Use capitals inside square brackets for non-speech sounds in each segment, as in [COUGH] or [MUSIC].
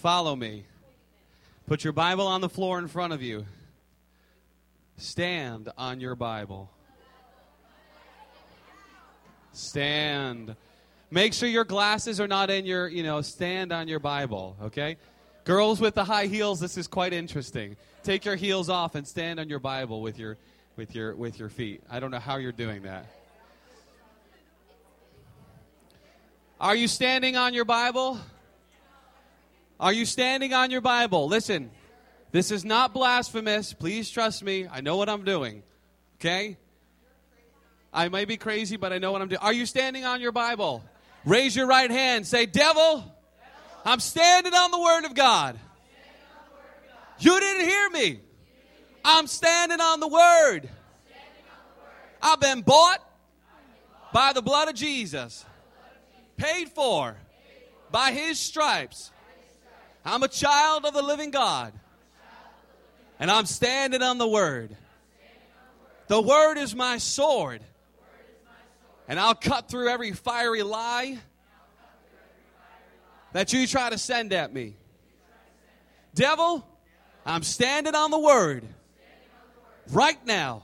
Follow me. Put your Bible on the floor in front of you. Stand on your Bible. Stand. Make sure your glasses are not in your, you know, stand on your Bible, okay? Girls with the high heels, this is quite interesting. Take your heels off and stand on your Bible with your with your with your feet. I don't know how you're doing that. Are you standing on your Bible? Are you standing on your Bible? Listen, this is not blasphemous. Please trust me. I know what I'm doing. Okay? I may be crazy, but I know what I'm doing. Are you standing on your Bible? Raise your right hand. Say, Devil, I'm standing on the Word of God. You didn't hear me. I'm standing on the Word. I've been bought by the blood of Jesus, paid for by His stripes. I'm a child of the living God. And I'm standing on the Word. The Word is my sword. And I'll cut through every fiery lie that you try to send at me. Devil, I'm standing on the Word right now.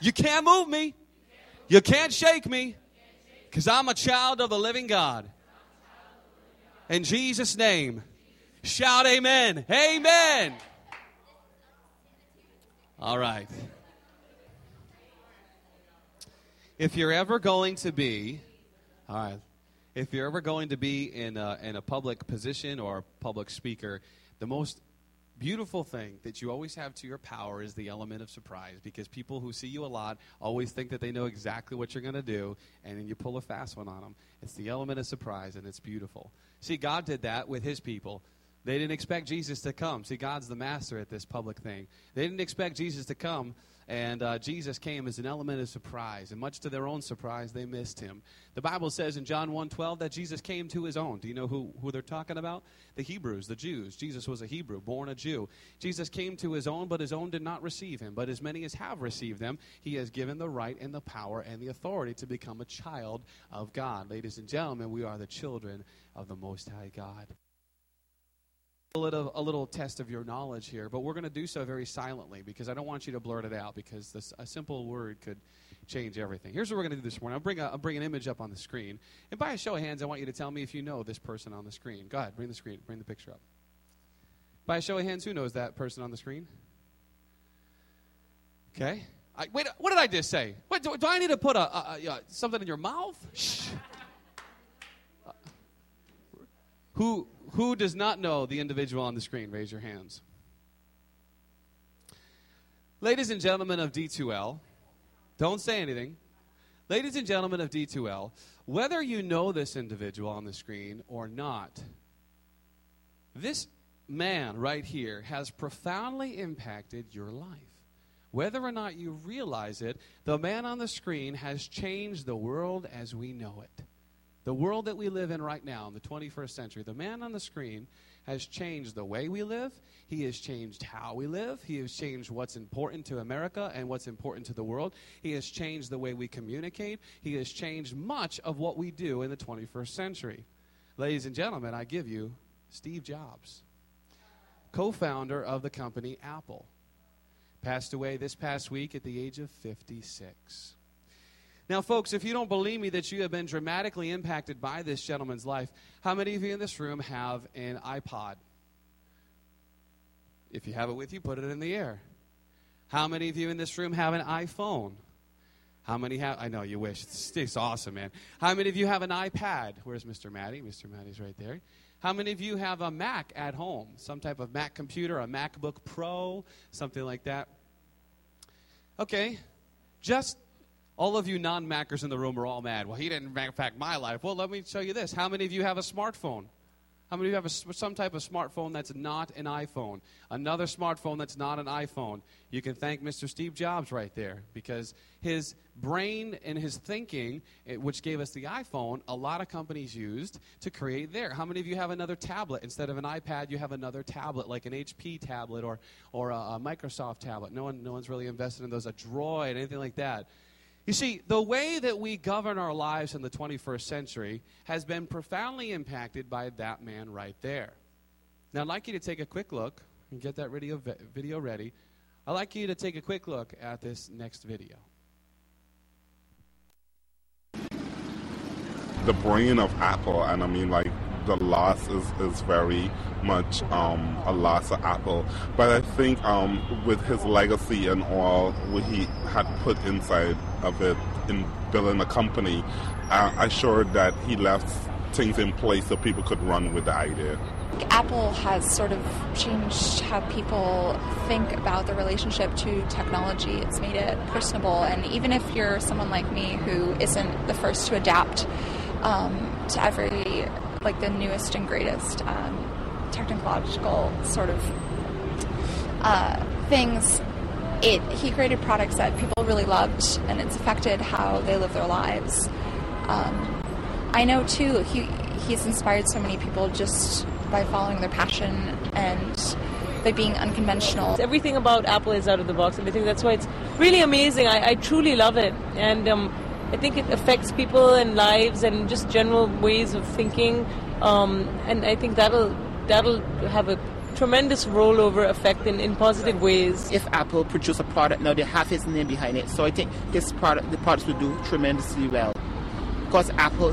You can't move me. You can't shake me because I'm a child of the living God. In Jesus' name. Shout amen. Amen. All right. If you're ever going to be, all right, if you're ever going to be in a, in a public position or a public speaker, the most beautiful thing that you always have to your power is the element of surprise because people who see you a lot always think that they know exactly what you're going to do and then you pull a fast one on them. It's the element of surprise and it's beautiful. See, God did that with his people. They didn't expect Jesus to come. See, God's the master at this public thing. They didn't expect Jesus to come, and uh, Jesus came as an element of surprise. And much to their own surprise, they missed him. The Bible says in John 1.12 that Jesus came to his own. Do you know who, who they're talking about? The Hebrews, the Jews. Jesus was a Hebrew, born a Jew. Jesus came to his own, but his own did not receive him. But as many as have received him, he has given the right and the power and the authority to become a child of God. Ladies and gentlemen, we are the children of the Most High God a little, a little test of your knowledge here, but we're going to do so very silently because I don't want you to blurt it out because this, a simple word could change everything. Here's what we're going to do this morning. I'll bring, a, I'll bring an image up on the screen. And by a show of hands, I want you to tell me if you know this person on the screen. Go ahead, bring the screen, bring the picture up. By a show of hands, who knows that person on the screen? Okay. I, wait, what did I just say? What, do, do I need to put a, a, a something in your mouth? Shh. Uh, who who does not know the individual on the screen? Raise your hands. Ladies and gentlemen of D2L, don't say anything. Ladies and gentlemen of D2L, whether you know this individual on the screen or not, this man right here has profoundly impacted your life. Whether or not you realize it, the man on the screen has changed the world as we know it. The world that we live in right now, in the 21st century, the man on the screen has changed the way we live. He has changed how we live. He has changed what's important to America and what's important to the world. He has changed the way we communicate. He has changed much of what we do in the 21st century. Ladies and gentlemen, I give you Steve Jobs, co founder of the company Apple. Passed away this past week at the age of 56. Now, folks, if you don't believe me that you have been dramatically impacted by this gentleman's life, how many of you in this room have an iPod? If you have it with you, put it in the air. How many of you in this room have an iPhone? How many have? I know you wish. It's, awesome, man. How many of you have an iPad? Where's Mr. Maddie? Mr. Maddie's right there. How many of you have a Mac at home? Some type of Mac computer, a MacBook Pro, something like that? Okay. Just all of you non Mackers in the room are all mad. Well, he didn't impact my life. Well, let me show you this. How many of you have a smartphone? How many of you have a, some type of smartphone that's not an iPhone? Another smartphone that's not an iPhone. You can thank Mr. Steve Jobs right there because his brain and his thinking, which gave us the iPhone, a lot of companies used to create there. How many of you have another tablet? Instead of an iPad, you have another tablet like an HP tablet or, or a, a Microsoft tablet. No, one, no one's really invested in those, a Droid, anything like that. You see, the way that we govern our lives in the 21st century has been profoundly impacted by that man right there. Now, I'd like you to take a quick look and get that video, video ready. I'd like you to take a quick look at this next video. The brain of Apple, and I mean, like, the loss is, is very much um, a loss of Apple. But I think um, with his legacy and all what he had put inside of it in building a company, uh, I'm sure that he left things in place so people could run with the idea. Apple has sort of changed how people think about the relationship to technology. It's made it personable, and even if you're someone like me who isn't the first to adapt um, to every like the newest and greatest um, technological sort of uh, things. It he created products that people really loved, and it's affected how they live their lives. Um, I know too. He he's inspired so many people just by following their passion and by being unconventional. Everything about Apple is out of the box, and I think that's why it's really amazing. I, I truly love it, and um, I think it affects people and lives and just general ways of thinking. Um, and I think that'll that'll have a tremendous rollover effect in, in positive ways. If Apple produce a product now, they have his name behind it, so I think his product, the products will do tremendously well. Because Apple,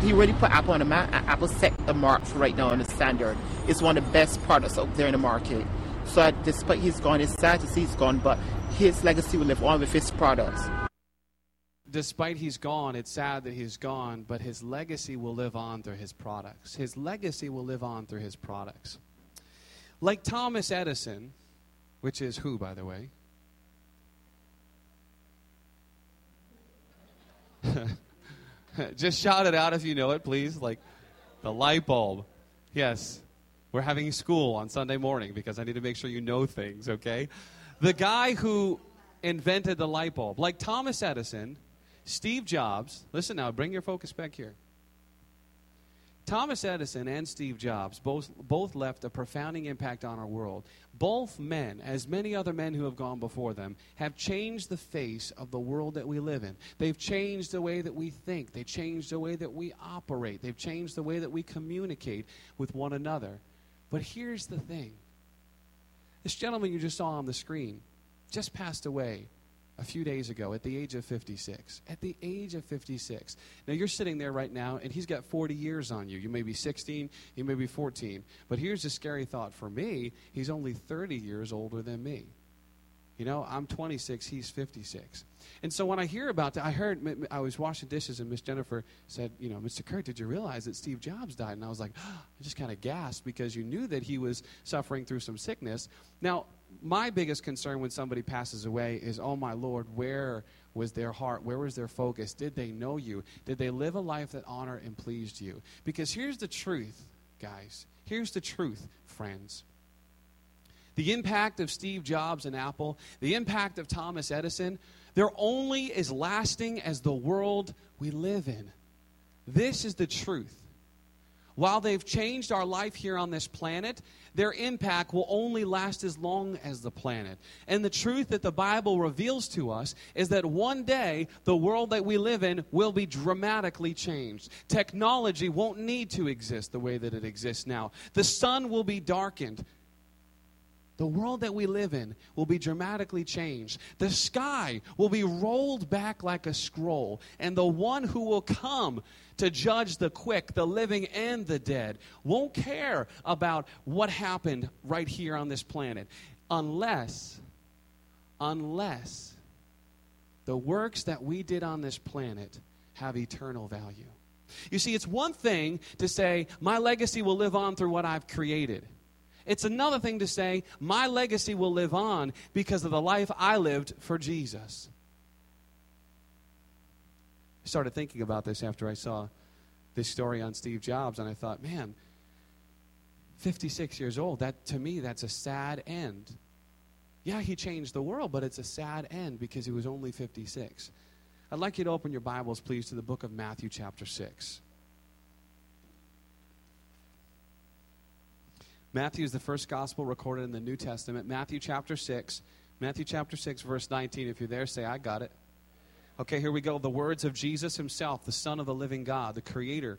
he really put Apple on the map, and Apple set the mark for right now on the standard. It's one of the best products out there in the market. So despite he's gone, it's sad to see he's gone, but his legacy will live on with his products despite he's gone, it's sad that he's gone, but his legacy will live on through his products. His legacy will live on through his products. Like Thomas Edison, which is who, by the way? [LAUGHS] Just shout it out if you know it, please. Like the light bulb. Yes, we're having school on Sunday morning because I need to make sure you know things, okay? The guy who invented the light bulb, like Thomas Edison, Steve Jobs, listen now, bring your focus back here. Thomas Edison and Steve Jobs both, both left a profounding impact on our world. Both men, as many other men who have gone before them, have changed the face of the world that we live in. They've changed the way that we think, they've changed the way that we operate, they've changed the way that we communicate with one another. But here's the thing this gentleman you just saw on the screen just passed away a few days ago at the age of 56. At the age of 56. Now, you're sitting there right now, and he's got 40 years on you. You may be 16, you may be 14. But here's a scary thought for me he's only 30 years older than me. You know, I'm 26, he's 56. And so when I hear about that, I heard, I was washing dishes, and Miss Jennifer said, You know, Mr. Kurt, did you realize that Steve Jobs died? And I was like, oh, [GASPS] I just kind of gasped because you knew that he was suffering through some sickness. Now, my biggest concern when somebody passes away is, oh my Lord, where was their heart? Where was their focus? Did they know you? Did they live a life that honored and pleased you? Because here's the truth, guys. Here's the truth, friends. The impact of Steve Jobs and Apple, the impact of Thomas Edison, they're only as lasting as the world we live in. This is the truth. While they've changed our life here on this planet, their impact will only last as long as the planet. And the truth that the Bible reveals to us is that one day the world that we live in will be dramatically changed. Technology won't need to exist the way that it exists now. The sun will be darkened. The world that we live in will be dramatically changed. The sky will be rolled back like a scroll, and the one who will come to judge the quick, the living, and the dead won't care about what happened right here on this planet unless, unless the works that we did on this planet have eternal value. You see, it's one thing to say, my legacy will live on through what I've created. It's another thing to say, my legacy will live on because of the life I lived for Jesus. I started thinking about this after I saw this story on Steve Jobs, and I thought, man, 56 years old, that to me, that's a sad end. Yeah, he changed the world, but it's a sad end because he was only 56. I'd like you to open your Bibles, please, to the book of Matthew, chapter 6. Matthew is the first gospel recorded in the New Testament. Matthew chapter 6. Matthew chapter 6, verse 19. If you're there, say, I got it. Okay, here we go. The words of Jesus himself, the Son of the living God, the creator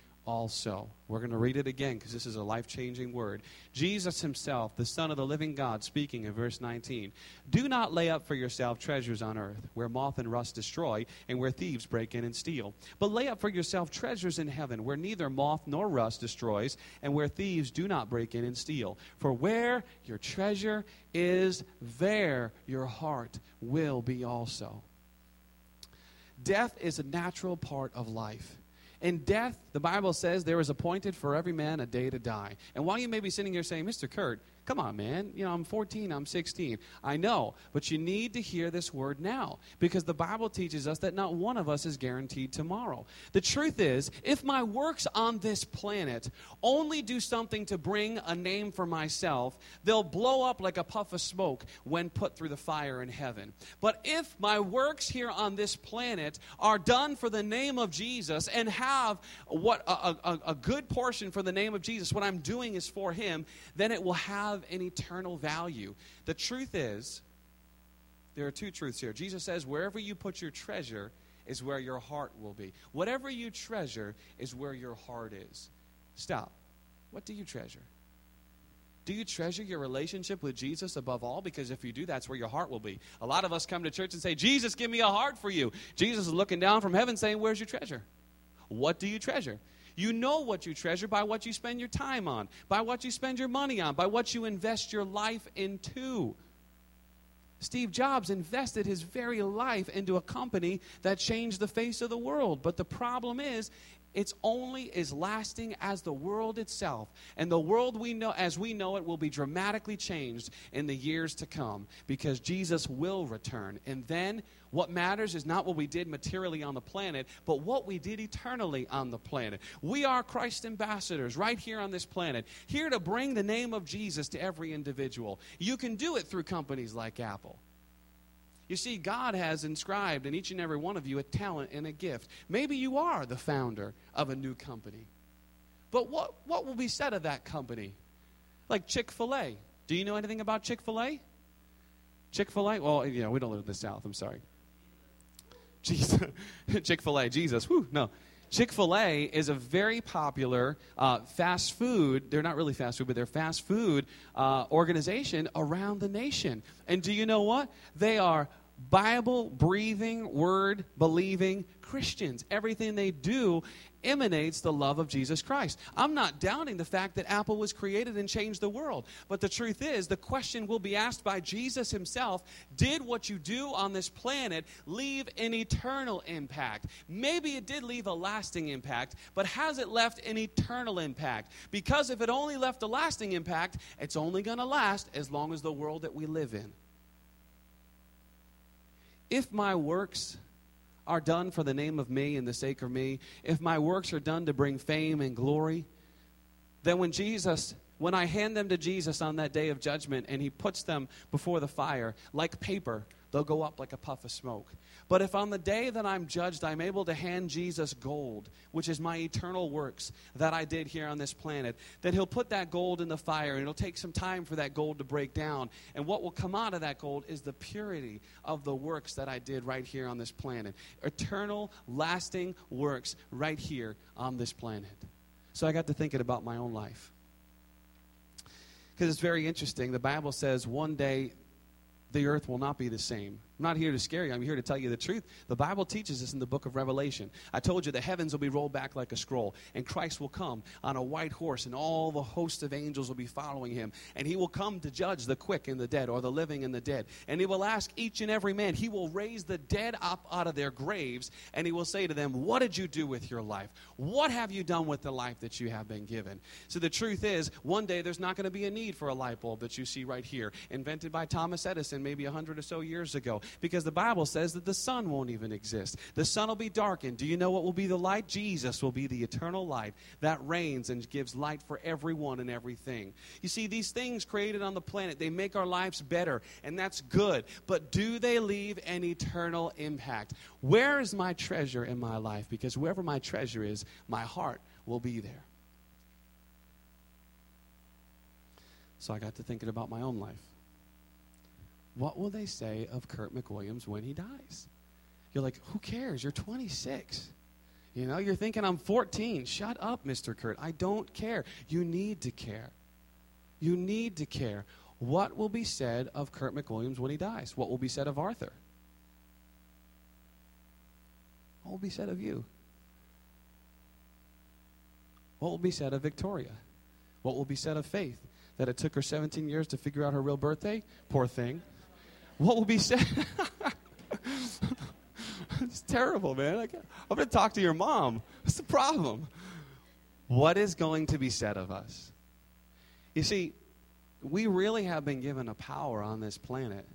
also. We're going to read it again because this is a life changing word. Jesus himself, the Son of the living God, speaking in verse 19 Do not lay up for yourself treasures on earth, where moth and rust destroy, and where thieves break in and steal. But lay up for yourself treasures in heaven, where neither moth nor rust destroys, and where thieves do not break in and steal. For where your treasure is, there your heart will be also. Death is a natural part of life. In death, the Bible says there is appointed for every man a day to die. And while you may be sitting here saying, Mr. Kurt, Come on, man. You know, I'm 14, I'm 16. I know, but you need to hear this word now because the Bible teaches us that not one of us is guaranteed tomorrow. The truth is, if my works on this planet only do something to bring a name for myself, they'll blow up like a puff of smoke when put through the fire in heaven. But if my works here on this planet are done for the name of Jesus and have what a, a, a good portion for the name of Jesus, what I'm doing is for him, then it will have have an eternal value. The truth is, there are two truths here. Jesus says, wherever you put your treasure is where your heart will be. Whatever you treasure is where your heart is. Stop. What do you treasure? Do you treasure your relationship with Jesus above all? Because if you do, that's where your heart will be. A lot of us come to church and say, Jesus, give me a heart for you. Jesus is looking down from heaven saying, Where's your treasure? What do you treasure? You know what you treasure by what you spend your time on, by what you spend your money on, by what you invest your life into. Steve Jobs invested his very life into a company that changed the face of the world. But the problem is, it's only as lasting as the world itself. And the world we know as we know it will be dramatically changed in the years to come because Jesus will return. And then what matters is not what we did materially on the planet, but what we did eternally on the planet. We are Christ ambassadors right here on this planet, here to bring the name of Jesus to every individual. You can do it through companies like Apple. You see, God has inscribed in each and every one of you a talent and a gift. Maybe you are the founder of a new company. But what, what will be said of that company? Like Chick fil A. Do you know anything about Chick fil A? Chick fil A? Well, you know, we don't live in the South. I'm sorry. Jesus. [LAUGHS] Chick fil A, Jesus. Whew, no. Chick fil A is a very popular uh, fast food, they're not really fast food, but they're fast food uh, organization around the nation. And do you know what? They are Bible breathing, word believing Christians. Everything they do emanates the love of Jesus Christ. I'm not doubting the fact that Apple was created and changed the world. But the truth is, the question will be asked by Jesus himself Did what you do on this planet leave an eternal impact? Maybe it did leave a lasting impact, but has it left an eternal impact? Because if it only left a lasting impact, it's only going to last as long as the world that we live in. If my works are done for the name of me and the sake of me, if my works are done to bring fame and glory, then when Jesus, when I hand them to Jesus on that day of judgment and he puts them before the fire like paper, they'll go up like a puff of smoke. But if on the day that I'm judged, I'm able to hand Jesus gold, which is my eternal works that I did here on this planet, then he'll put that gold in the fire and it'll take some time for that gold to break down. And what will come out of that gold is the purity of the works that I did right here on this planet. Eternal, lasting works right here on this planet. So I got to thinking about my own life. Because it's very interesting. The Bible says one day the earth will not be the same. I'm not here to scare you. I'm here to tell you the truth. The Bible teaches us in the book of Revelation. I told you the heavens will be rolled back like a scroll, and Christ will come on a white horse, and all the host of angels will be following him. And he will come to judge the quick and the dead, or the living and the dead. And he will ask each and every man, he will raise the dead up out of their graves, and he will say to them, What did you do with your life? What have you done with the life that you have been given? So the truth is, one day there's not going to be a need for a light bulb that you see right here, invented by Thomas Edison maybe a hundred or so years ago. Because the Bible says that the sun won't even exist. The sun will be darkened. Do you know what will be the light? Jesus will be the eternal light that reigns and gives light for everyone and everything. You see, these things created on the planet, they make our lives better, and that's good. But do they leave an eternal impact? Where is my treasure in my life? Because wherever my treasure is, my heart will be there. So I got to thinking about my own life. What will they say of Kurt McWilliams when he dies? You're like, who cares? You're 26. You know, you're thinking I'm 14. Shut up, Mr. Kurt. I don't care. You need to care. You need to care. What will be said of Kurt McWilliams when he dies? What will be said of Arthur? What will be said of you? What will be said of Victoria? What will be said of Faith? That it took her 17 years to figure out her real birthday? Poor thing. What will be said? [LAUGHS] it's terrible, man. I'm going to talk to your mom. What's the problem? What is going to be said of us? You see, we really have been given a power on this planet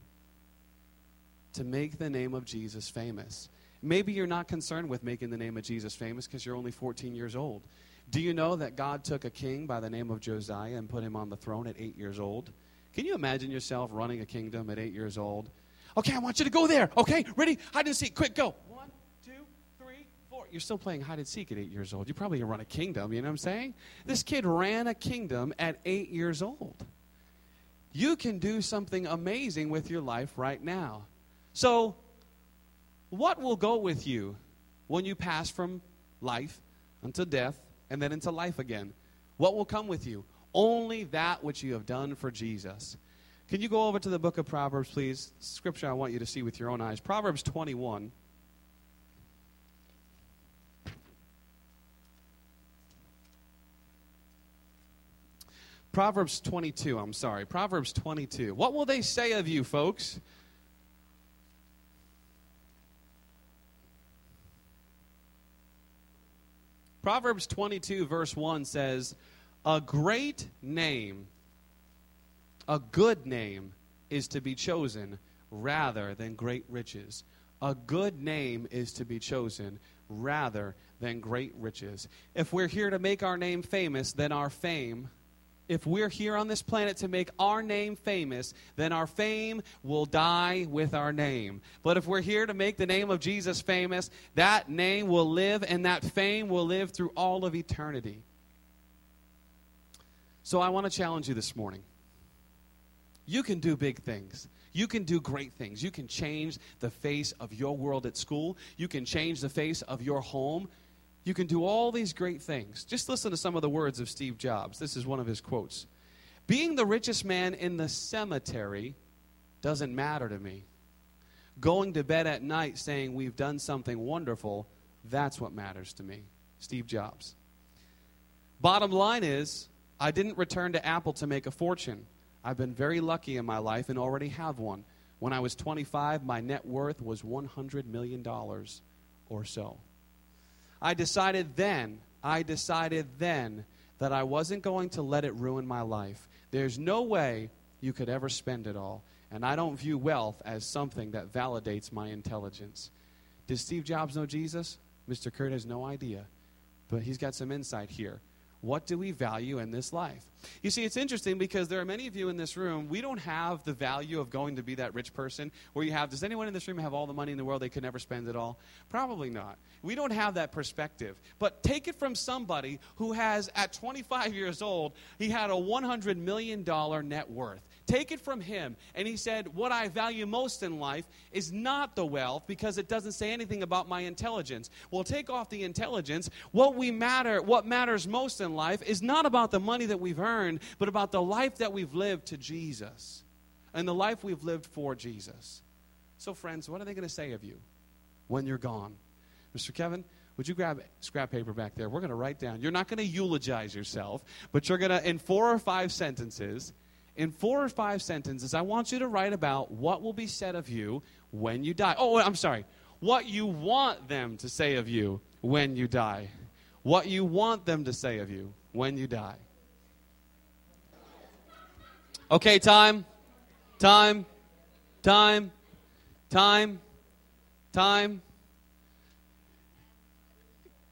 to make the name of Jesus famous. Maybe you're not concerned with making the name of Jesus famous because you're only 14 years old. Do you know that God took a king by the name of Josiah and put him on the throne at eight years old? Can you imagine yourself running a kingdom at eight years old? Okay, I want you to go there. Okay, ready? Hide and seek. Quick, go. One, two, three, four. You're still playing hide and seek at eight years old. You probably run a kingdom, you know what I'm saying? This kid ran a kingdom at eight years old. You can do something amazing with your life right now. So, what will go with you when you pass from life unto death and then into life again. What will come with you? Only that which you have done for Jesus. Can you go over to the book of Proverbs, please? Scripture I want you to see with your own eyes. Proverbs 21. Proverbs 22, I'm sorry. Proverbs 22. What will they say of you, folks? Proverbs 22, verse 1 says, A great name, a good name, is to be chosen rather than great riches. A good name is to be chosen rather than great riches. If we're here to make our name famous, then our fame if we're here on this planet to make our name famous, then our fame will die with our name. But if we're here to make the name of Jesus famous, that name will live and that fame will live through all of eternity. So I want to challenge you this morning. You can do big things. You can do great things. You can change the face of your world at school. You can change the face of your home. You can do all these great things. Just listen to some of the words of Steve Jobs. This is one of his quotes Being the richest man in the cemetery doesn't matter to me. Going to bed at night saying we've done something wonderful, that's what matters to me. Steve Jobs. Bottom line is, I didn't return to Apple to make a fortune. I've been very lucky in my life and already have one. When I was 25, my net worth was $100 million or so. I decided then, I decided then that I wasn't going to let it ruin my life. There's no way you could ever spend it all. And I don't view wealth as something that validates my intelligence. Does Steve Jobs know Jesus? Mr. Kurt has no idea. But he's got some insight here. What do we value in this life? You see, it's interesting because there are many of you in this room, we don't have the value of going to be that rich person where you have, does anyone in this room have all the money in the world they could never spend it all? Probably not. We don't have that perspective. But take it from somebody who has, at 25 years old, he had a $100 million net worth. Take it from him. And he said, What I value most in life is not the wealth because it doesn't say anything about my intelligence. Well, take off the intelligence. What we matter, what matters most in life is not about the money that we've earned, but about the life that we've lived to Jesus and the life we've lived for Jesus. So, friends, what are they going to say of you when you're gone? Mr. Kevin, would you grab scrap paper back there? We're going to write down. You're not going to eulogize yourself, but you're going to, in four or five sentences, in four or five sentences, I want you to write about what will be said of you when you die. Oh, I'm sorry. What you want them to say of you when you die. What you want them to say of you when you die. Okay, time. Time. Time. Time. Time.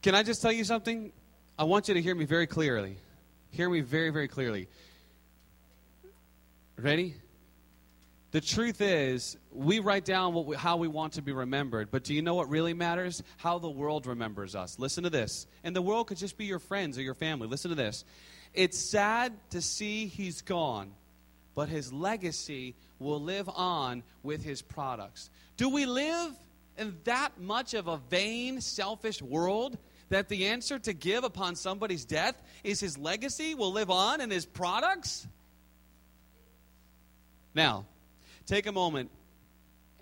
Can I just tell you something? I want you to hear me very clearly. Hear me very, very clearly. Ready? The truth is, we write down we, how we want to be remembered, but do you know what really matters? How the world remembers us. Listen to this. And the world could just be your friends or your family. Listen to this. It's sad to see he's gone, but his legacy will live on with his products. Do we live in that much of a vain, selfish world that the answer to give upon somebody's death is his legacy will live on in his products? Now, take a moment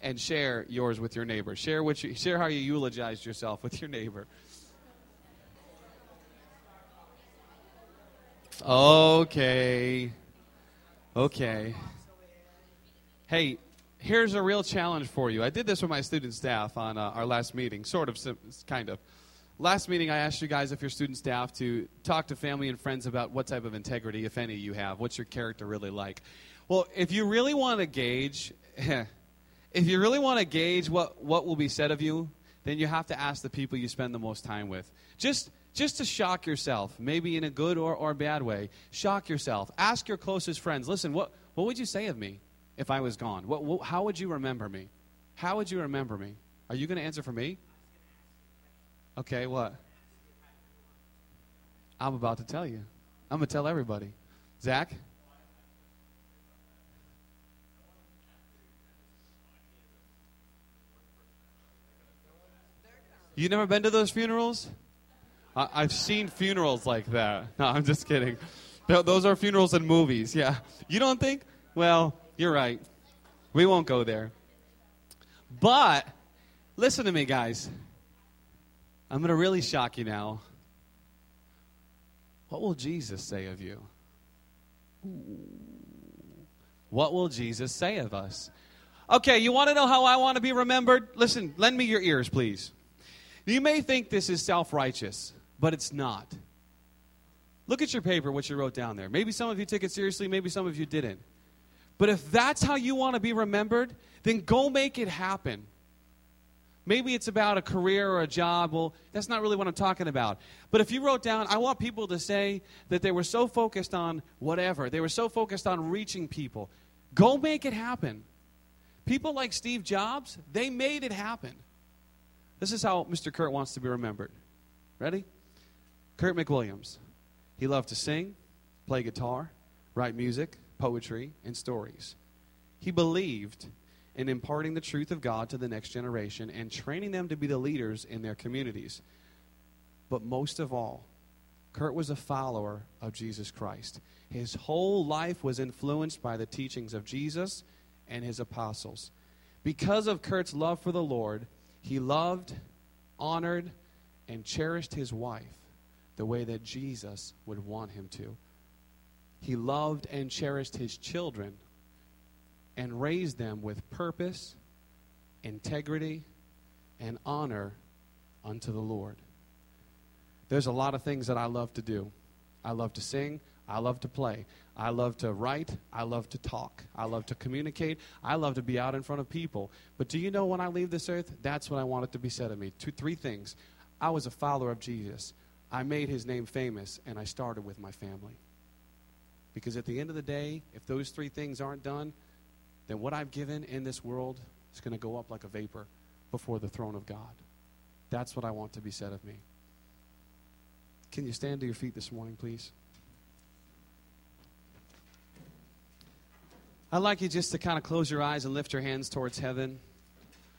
and share yours with your neighbor. Share what you, share how you eulogized yourself with your neighbor. Okay. Okay. Hey, here's a real challenge for you. I did this with my student staff on uh, our last meeting, sort of, kind of. Last meeting, I asked you guys, if you're student staff, to talk to family and friends about what type of integrity, if any, you have. What's your character really like? Well, if you really want to gauge, [LAUGHS] if you really want to gauge what, what will be said of you, then you have to ask the people you spend the most time with. Just, just to shock yourself, maybe in a good or, or bad way. Shock yourself. Ask your closest friends, listen, what, what would you say of me if I was gone? What, what, how would you remember me? How would you remember me? Are you going to answer for me? Okay, what? I'm about to tell you. I'm going to tell everybody. Zach? You never been to those funerals? I, have seen funerals like that. [LAUGHS] No, I'm just kidding. Those are funerals in movies. [LAUGHS] Yeah. You don't think? Well, you're right. We won't go there. But listen to me, guys. I'm going to really shock you now. What will Jesus say of you? What will Jesus say of us? Okay, you want to know how I want to be remembered? Listen, lend me your ears, please. You may think this is self righteous, but it's not. Look at your paper, what you wrote down there. Maybe some of you took it seriously, maybe some of you didn't. But if that's how you want to be remembered, then go make it happen. Maybe it's about a career or a job. Well, that's not really what I'm talking about. But if you wrote down, I want people to say that they were so focused on whatever, they were so focused on reaching people. Go make it happen. People like Steve Jobs, they made it happen. This is how Mr. Kurt wants to be remembered. Ready? Kurt McWilliams. He loved to sing, play guitar, write music, poetry, and stories. He believed in imparting the truth of God to the next generation and training them to be the leaders in their communities. But most of all, Kurt was a follower of Jesus Christ. His whole life was influenced by the teachings of Jesus and his apostles. Because of Kurt's love for the Lord, he loved, honored, and cherished his wife the way that Jesus would want him to. He loved and cherished his children and raised them with purpose, integrity, and honor unto the Lord. There's a lot of things that I love to do. I love to sing. I love to play. I love to write. I love to talk. I love to communicate. I love to be out in front of people. But do you know when I leave this earth, that's what I want it to be said of me? Two, three things. I was a follower of Jesus. I made his name famous, and I started with my family. Because at the end of the day, if those three things aren't done, then what I've given in this world is going to go up like a vapor before the throne of God. That's what I want to be said of me. Can you stand to your feet this morning, please? I'd like you just to kind of close your eyes and lift your hands towards heaven.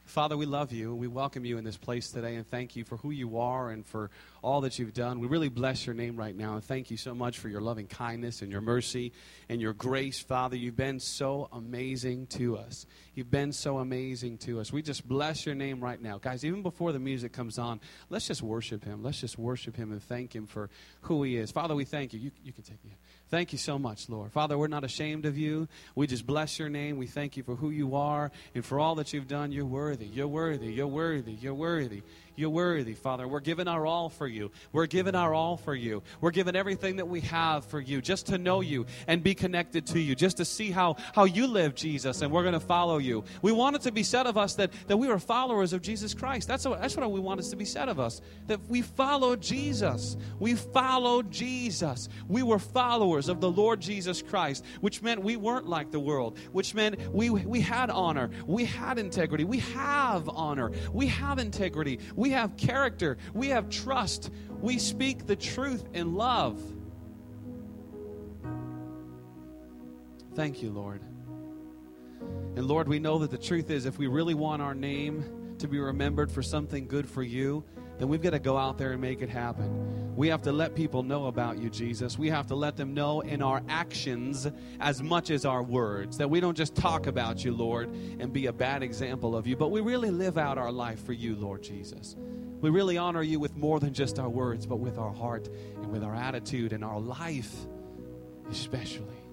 Father, we love you. We welcome you in this place today and thank you for who you are and for all that you've done. We really bless your name right now and thank you so much for your loving kindness and your mercy and your grace, Father. You've been so amazing to us. You've been so amazing to us. We just bless your name right now. Guys, even before the music comes on, let's just worship him. Let's just worship him and thank him for who he is. Father, we thank you. You, you can take me. Thank you so much, Lord. Father, we're not ashamed of you. We just bless your name. We thank you for who you are and for all that you've done. You're worthy. You're worthy. You're worthy. You're worthy. You're worthy, Father. We're giving our all for you. We're giving our all for you. We're giving everything that we have for you just to know you and be connected to you, just to see how, how you live, Jesus, and we're going to follow you. We want it to be said of us that, that we are followers of Jesus Christ. That's what, that's what we want it to be said of us, that we follow Jesus. We followed Jesus. We were followers of the Lord Jesus Christ, which meant we weren't like the world, which meant we, we had honor, we had integrity, we have honor, we have integrity. We have character. We have trust. We speak the truth in love. Thank you, Lord. And Lord, we know that the truth is if we really want our name to be remembered for something good for you, then we've got to go out there and make it happen. We have to let people know about you, Jesus. We have to let them know in our actions as much as our words. That we don't just talk about you, Lord, and be a bad example of you, but we really live out our life for you, Lord Jesus. We really honor you with more than just our words, but with our heart and with our attitude and our life, especially.